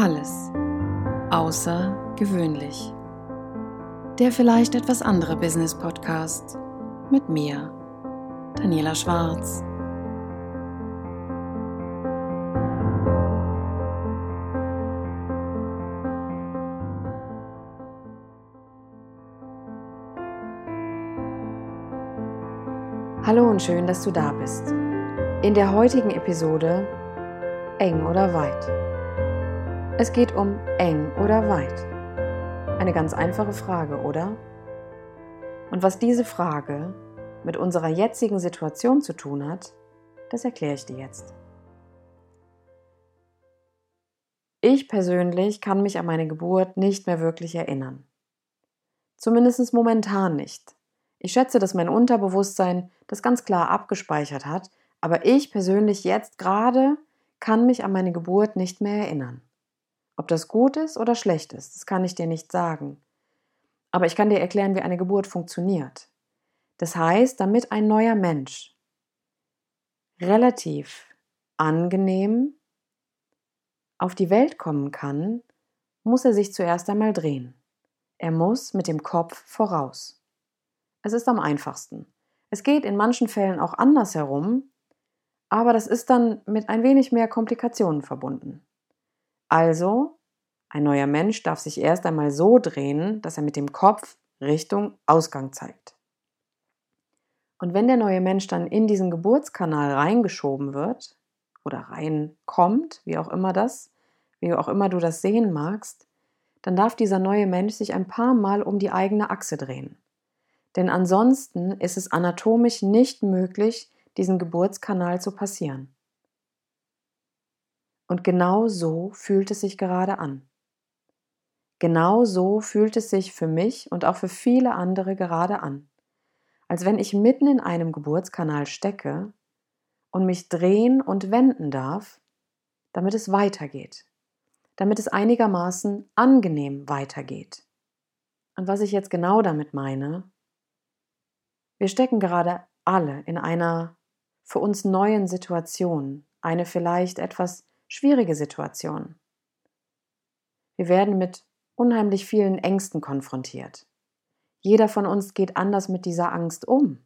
Alles außergewöhnlich. Der vielleicht etwas andere Business Podcast mit mir, Daniela Schwarz. Hallo und schön, dass du da bist. In der heutigen Episode Eng oder weit. Es geht um eng oder weit. Eine ganz einfache Frage, oder? Und was diese Frage mit unserer jetzigen Situation zu tun hat, das erkläre ich dir jetzt. Ich persönlich kann mich an meine Geburt nicht mehr wirklich erinnern. Zumindest momentan nicht. Ich schätze, dass mein Unterbewusstsein das ganz klar abgespeichert hat, aber ich persönlich jetzt gerade kann mich an meine Geburt nicht mehr erinnern. Ob das gut ist oder schlecht ist, das kann ich dir nicht sagen. Aber ich kann dir erklären, wie eine Geburt funktioniert. Das heißt, damit ein neuer Mensch relativ angenehm auf die Welt kommen kann, muss er sich zuerst einmal drehen. Er muss mit dem Kopf voraus. Es ist am einfachsten. Es geht in manchen Fällen auch andersherum, aber das ist dann mit ein wenig mehr Komplikationen verbunden. Also, ein neuer Mensch darf sich erst einmal so drehen, dass er mit dem Kopf Richtung Ausgang zeigt. Und wenn der neue Mensch dann in diesen Geburtskanal reingeschoben wird oder reinkommt, wie auch immer das, wie auch immer du das sehen magst, dann darf dieser neue Mensch sich ein paar Mal um die eigene Achse drehen. Denn ansonsten ist es anatomisch nicht möglich, diesen Geburtskanal zu passieren. Und genau so fühlt es sich gerade an. Genau so fühlt es sich für mich und auch für viele andere gerade an. Als wenn ich mitten in einem Geburtskanal stecke und mich drehen und wenden darf, damit es weitergeht, damit es einigermaßen angenehm weitergeht. Und was ich jetzt genau damit meine, wir stecken gerade alle in einer für uns neuen Situation, eine vielleicht etwas schwierige Situation. Wir werden mit unheimlich vielen Ängsten konfrontiert. Jeder von uns geht anders mit dieser Angst um.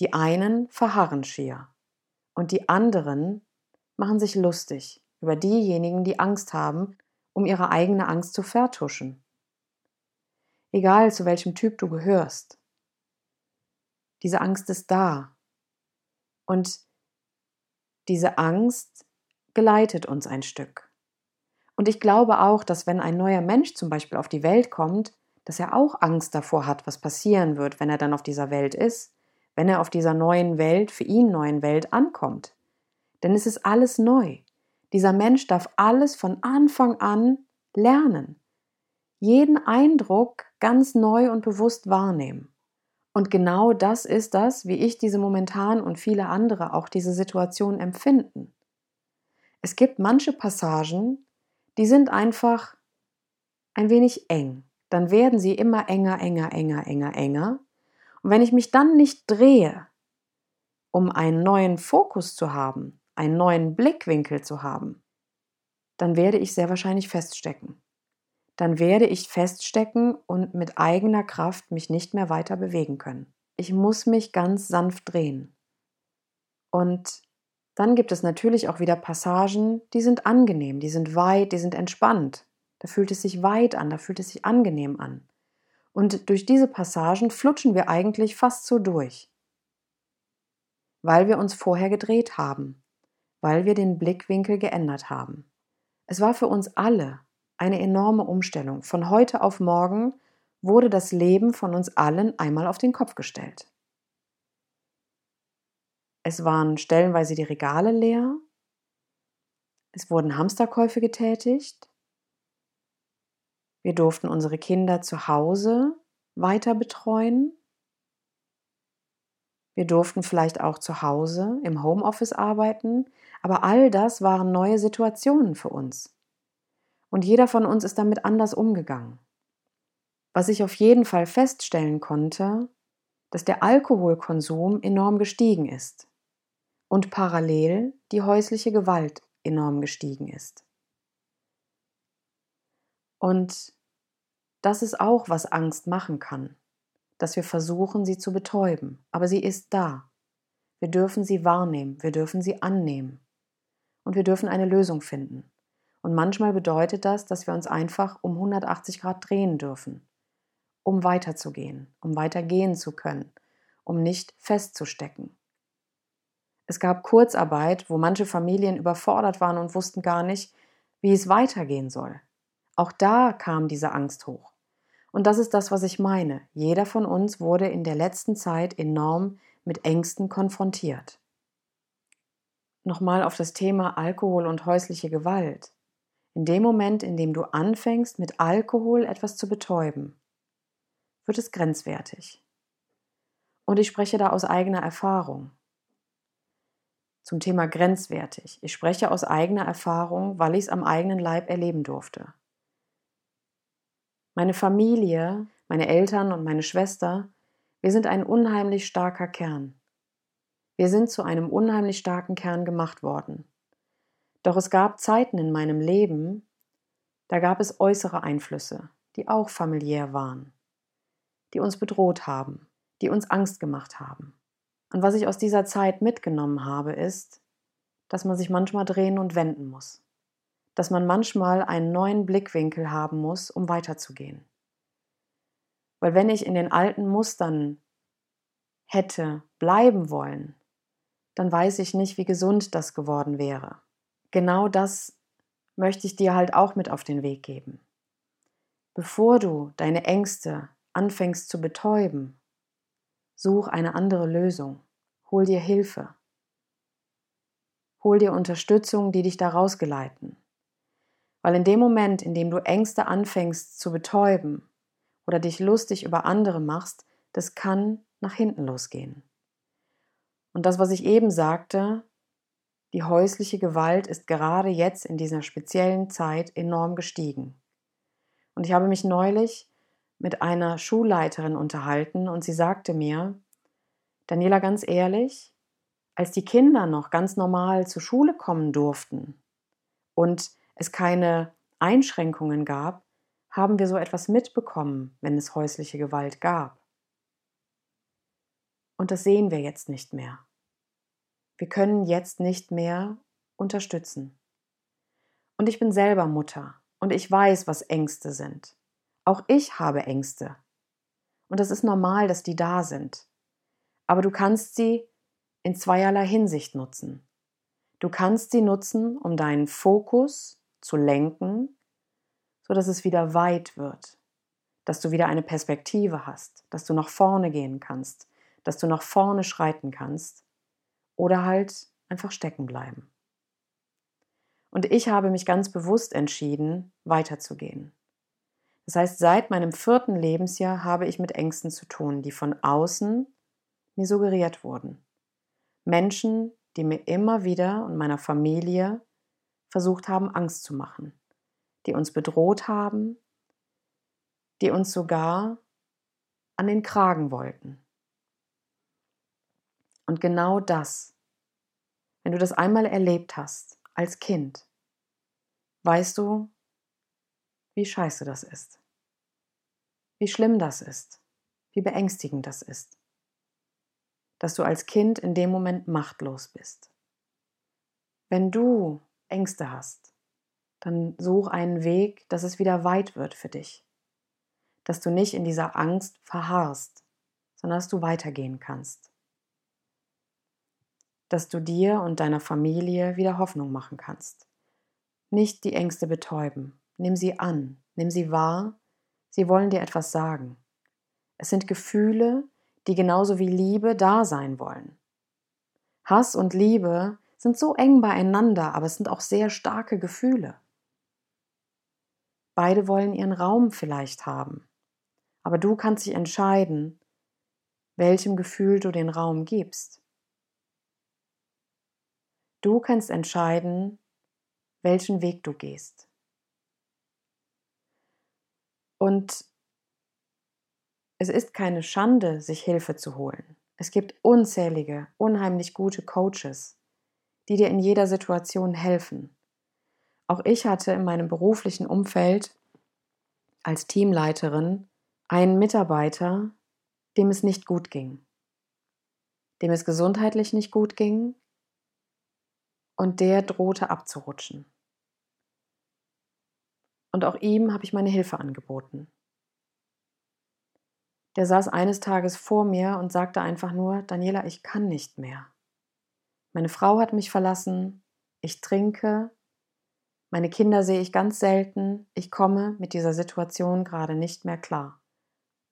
Die einen verharren schier und die anderen machen sich lustig über diejenigen, die Angst haben, um ihre eigene Angst zu vertuschen. Egal zu welchem Typ du gehörst. Diese Angst ist da. Und diese Angst geleitet uns ein Stück. Und ich glaube auch, dass wenn ein neuer Mensch zum Beispiel auf die Welt kommt, dass er auch Angst davor hat, was passieren wird, wenn er dann auf dieser Welt ist, wenn er auf dieser neuen Welt, für ihn neuen Welt ankommt. Denn es ist alles neu. Dieser Mensch darf alles von Anfang an lernen. Jeden Eindruck ganz neu und bewusst wahrnehmen. Und genau das ist das, wie ich diese momentan und viele andere auch diese Situation empfinden. Es gibt manche Passagen, die sind einfach ein wenig eng. Dann werden sie immer enger, enger, enger, enger, enger. Und wenn ich mich dann nicht drehe, um einen neuen Fokus zu haben, einen neuen Blickwinkel zu haben, dann werde ich sehr wahrscheinlich feststecken. Dann werde ich feststecken und mit eigener Kraft mich nicht mehr weiter bewegen können. Ich muss mich ganz sanft drehen. Und dann gibt es natürlich auch wieder Passagen, die sind angenehm, die sind weit, die sind entspannt. Da fühlt es sich weit an, da fühlt es sich angenehm an. Und durch diese Passagen flutschen wir eigentlich fast so durch, weil wir uns vorher gedreht haben, weil wir den Blickwinkel geändert haben. Es war für uns alle eine enorme Umstellung. Von heute auf morgen wurde das Leben von uns allen einmal auf den Kopf gestellt. Es waren stellenweise die Regale leer. Es wurden Hamsterkäufe getätigt. Wir durften unsere Kinder zu Hause weiter betreuen. Wir durften vielleicht auch zu Hause im Homeoffice arbeiten, aber all das waren neue Situationen für uns. Und jeder von uns ist damit anders umgegangen. Was ich auf jeden Fall feststellen konnte, dass der Alkoholkonsum enorm gestiegen ist und parallel die häusliche Gewalt enorm gestiegen ist. Und das ist auch, was Angst machen kann, dass wir versuchen, sie zu betäuben, aber sie ist da. Wir dürfen sie wahrnehmen, wir dürfen sie annehmen und wir dürfen eine Lösung finden. Und manchmal bedeutet das, dass wir uns einfach um 180 Grad drehen dürfen, um weiterzugehen, um weitergehen zu können, um nicht festzustecken. Es gab Kurzarbeit, wo manche Familien überfordert waren und wussten gar nicht, wie es weitergehen soll. Auch da kam diese Angst hoch. Und das ist das, was ich meine. Jeder von uns wurde in der letzten Zeit enorm mit Ängsten konfrontiert. Nochmal auf das Thema Alkohol und häusliche Gewalt. In dem Moment, in dem du anfängst, mit Alkohol etwas zu betäuben, wird es grenzwertig. Und ich spreche da aus eigener Erfahrung. Zum Thema grenzwertig. Ich spreche aus eigener Erfahrung, weil ich es am eigenen Leib erleben durfte. Meine Familie, meine Eltern und meine Schwester, wir sind ein unheimlich starker Kern. Wir sind zu einem unheimlich starken Kern gemacht worden. Doch es gab Zeiten in meinem Leben, da gab es äußere Einflüsse, die auch familiär waren, die uns bedroht haben, die uns Angst gemacht haben. Und was ich aus dieser Zeit mitgenommen habe, ist, dass man sich manchmal drehen und wenden muss, dass man manchmal einen neuen Blickwinkel haben muss, um weiterzugehen. Weil wenn ich in den alten Mustern hätte bleiben wollen, dann weiß ich nicht, wie gesund das geworden wäre. Genau das möchte ich dir halt auch mit auf den Weg geben. Bevor du deine Ängste anfängst zu betäuben, such eine andere Lösung. Hol dir Hilfe. Hol dir Unterstützung, die dich da rausgeleiten. Weil in dem Moment, in dem du Ängste anfängst zu betäuben oder dich lustig über andere machst, das kann nach hinten losgehen. Und das, was ich eben sagte, die häusliche Gewalt ist gerade jetzt in dieser speziellen Zeit enorm gestiegen. Und ich habe mich neulich mit einer Schulleiterin unterhalten und sie sagte mir, Daniela, ganz ehrlich, als die Kinder noch ganz normal zur Schule kommen durften und es keine Einschränkungen gab, haben wir so etwas mitbekommen, wenn es häusliche Gewalt gab. Und das sehen wir jetzt nicht mehr. Wir können jetzt nicht mehr unterstützen. Und ich bin selber Mutter und ich weiß, was Ängste sind. Auch ich habe Ängste. Und es ist normal, dass die da sind. Aber du kannst sie in zweierlei Hinsicht nutzen. Du kannst sie nutzen, um deinen Fokus zu lenken, so dass es wieder weit wird, dass du wieder eine Perspektive hast, dass du nach vorne gehen kannst, dass du nach vorne schreiten kannst oder halt einfach stecken bleiben. Und ich habe mich ganz bewusst entschieden, weiterzugehen. Das heißt, seit meinem vierten Lebensjahr habe ich mit Ängsten zu tun, die von außen mir suggeriert wurden. Menschen, die mir immer wieder und meiner Familie versucht haben, Angst zu machen, die uns bedroht haben, die uns sogar an den Kragen wollten. Und genau das, wenn du das einmal erlebt hast, als Kind, weißt du, wie scheiße das ist, wie schlimm das ist, wie beängstigend das ist, dass du als Kind in dem Moment machtlos bist. Wenn du Ängste hast, dann such einen Weg, dass es wieder weit wird für dich, dass du nicht in dieser Angst verharrst, sondern dass du weitergehen kannst dass du dir und deiner Familie wieder Hoffnung machen kannst. Nicht die Ängste betäuben. Nimm sie an, nimm sie wahr. Sie wollen dir etwas sagen. Es sind Gefühle, die genauso wie Liebe da sein wollen. Hass und Liebe sind so eng beieinander, aber es sind auch sehr starke Gefühle. Beide wollen ihren Raum vielleicht haben, aber du kannst dich entscheiden, welchem Gefühl du den Raum gibst. Du kannst entscheiden, welchen Weg du gehst. Und es ist keine Schande, sich Hilfe zu holen. Es gibt unzählige, unheimlich gute Coaches, die dir in jeder Situation helfen. Auch ich hatte in meinem beruflichen Umfeld als Teamleiterin einen Mitarbeiter, dem es nicht gut ging, dem es gesundheitlich nicht gut ging und der drohte abzurutschen. Und auch ihm habe ich meine Hilfe angeboten. Der saß eines Tages vor mir und sagte einfach nur, Daniela, ich kann nicht mehr. Meine Frau hat mich verlassen, ich trinke, meine Kinder sehe ich ganz selten, ich komme mit dieser Situation gerade nicht mehr klar.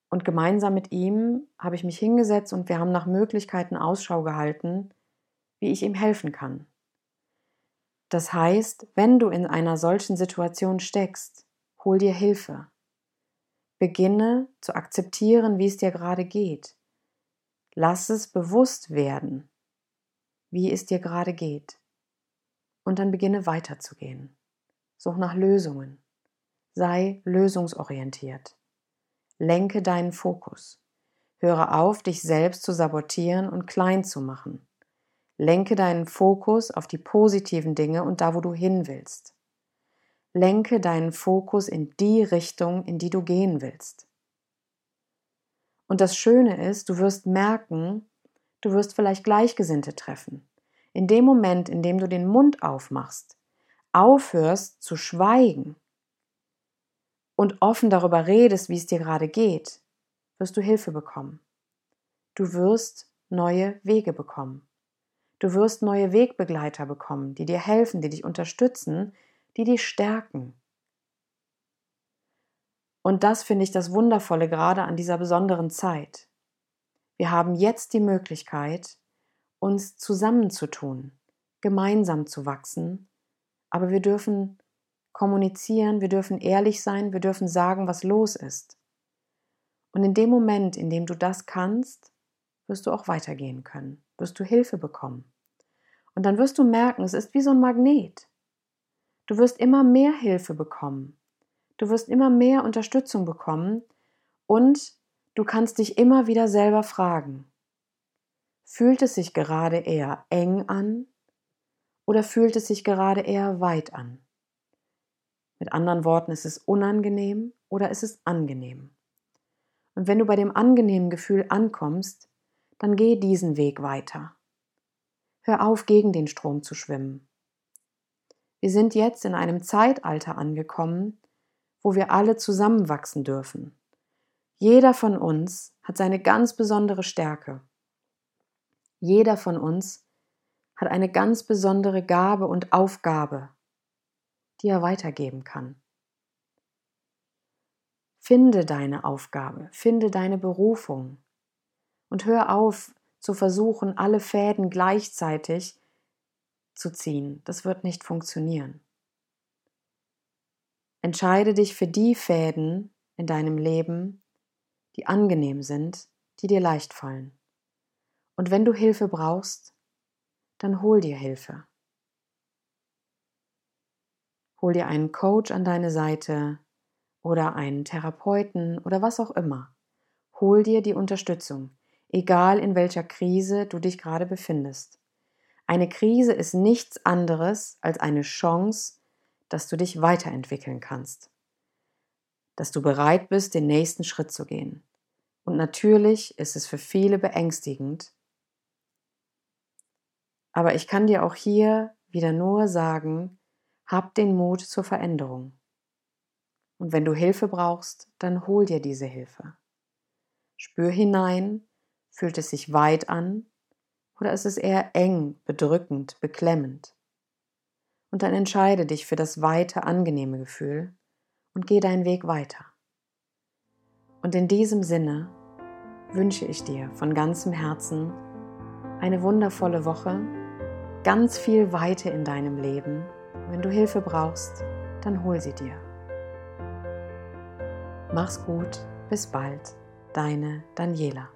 Und gemeinsam mit ihm habe ich mich hingesetzt und wir haben nach Möglichkeiten Ausschau gehalten, wie ich ihm helfen kann. Das heißt, wenn du in einer solchen Situation steckst, hol dir Hilfe. Beginne zu akzeptieren, wie es dir gerade geht. Lass es bewusst werden, wie es dir gerade geht. Und dann beginne weiterzugehen. Such nach Lösungen. Sei lösungsorientiert. Lenke deinen Fokus. Höre auf, dich selbst zu sabotieren und klein zu machen. Lenke deinen Fokus auf die positiven Dinge und da, wo du hin willst. Lenke deinen Fokus in die Richtung, in die du gehen willst. Und das Schöne ist, du wirst merken, du wirst vielleicht Gleichgesinnte treffen. In dem Moment, in dem du den Mund aufmachst, aufhörst zu schweigen und offen darüber redest, wie es dir gerade geht, wirst du Hilfe bekommen. Du wirst neue Wege bekommen. Du wirst neue Wegbegleiter bekommen, die dir helfen, die dich unterstützen, die dich stärken. Und das finde ich das Wundervolle gerade an dieser besonderen Zeit. Wir haben jetzt die Möglichkeit, uns zusammenzutun, gemeinsam zu wachsen, aber wir dürfen kommunizieren, wir dürfen ehrlich sein, wir dürfen sagen, was los ist. Und in dem Moment, in dem du das kannst, wirst du auch weitergehen können, wirst du Hilfe bekommen. Und dann wirst du merken, es ist wie so ein Magnet. Du wirst immer mehr Hilfe bekommen. Du wirst immer mehr Unterstützung bekommen und du kannst dich immer wieder selber fragen, fühlt es sich gerade eher eng an oder fühlt es sich gerade eher weit an? Mit anderen Worten, ist es unangenehm oder ist es angenehm? Und wenn du bei dem angenehmen Gefühl ankommst, dann geh diesen Weg weiter. Hör auf, gegen den Strom zu schwimmen. Wir sind jetzt in einem Zeitalter angekommen, wo wir alle zusammenwachsen dürfen. Jeder von uns hat seine ganz besondere Stärke. Jeder von uns hat eine ganz besondere Gabe und Aufgabe, die er weitergeben kann. Finde deine Aufgabe, finde deine Berufung und hör auf, zu versuchen, alle Fäden gleichzeitig zu ziehen. Das wird nicht funktionieren. Entscheide dich für die Fäden in deinem Leben, die angenehm sind, die dir leicht fallen. Und wenn du Hilfe brauchst, dann hol dir Hilfe. Hol dir einen Coach an deine Seite oder einen Therapeuten oder was auch immer. Hol dir die Unterstützung egal in welcher Krise du dich gerade befindest. Eine Krise ist nichts anderes als eine Chance, dass du dich weiterentwickeln kannst, dass du bereit bist, den nächsten Schritt zu gehen. Und natürlich ist es für viele beängstigend, aber ich kann dir auch hier wieder nur sagen, hab den Mut zur Veränderung. Und wenn du Hilfe brauchst, dann hol dir diese Hilfe. Spür hinein, Fühlt es sich weit an oder ist es eher eng, bedrückend, beklemmend? Und dann entscheide dich für das weite, angenehme Gefühl und geh deinen Weg weiter. Und in diesem Sinne wünsche ich dir von ganzem Herzen eine wundervolle Woche, ganz viel Weite in deinem Leben. Wenn du Hilfe brauchst, dann hol sie dir. Mach's gut, bis bald, deine Daniela.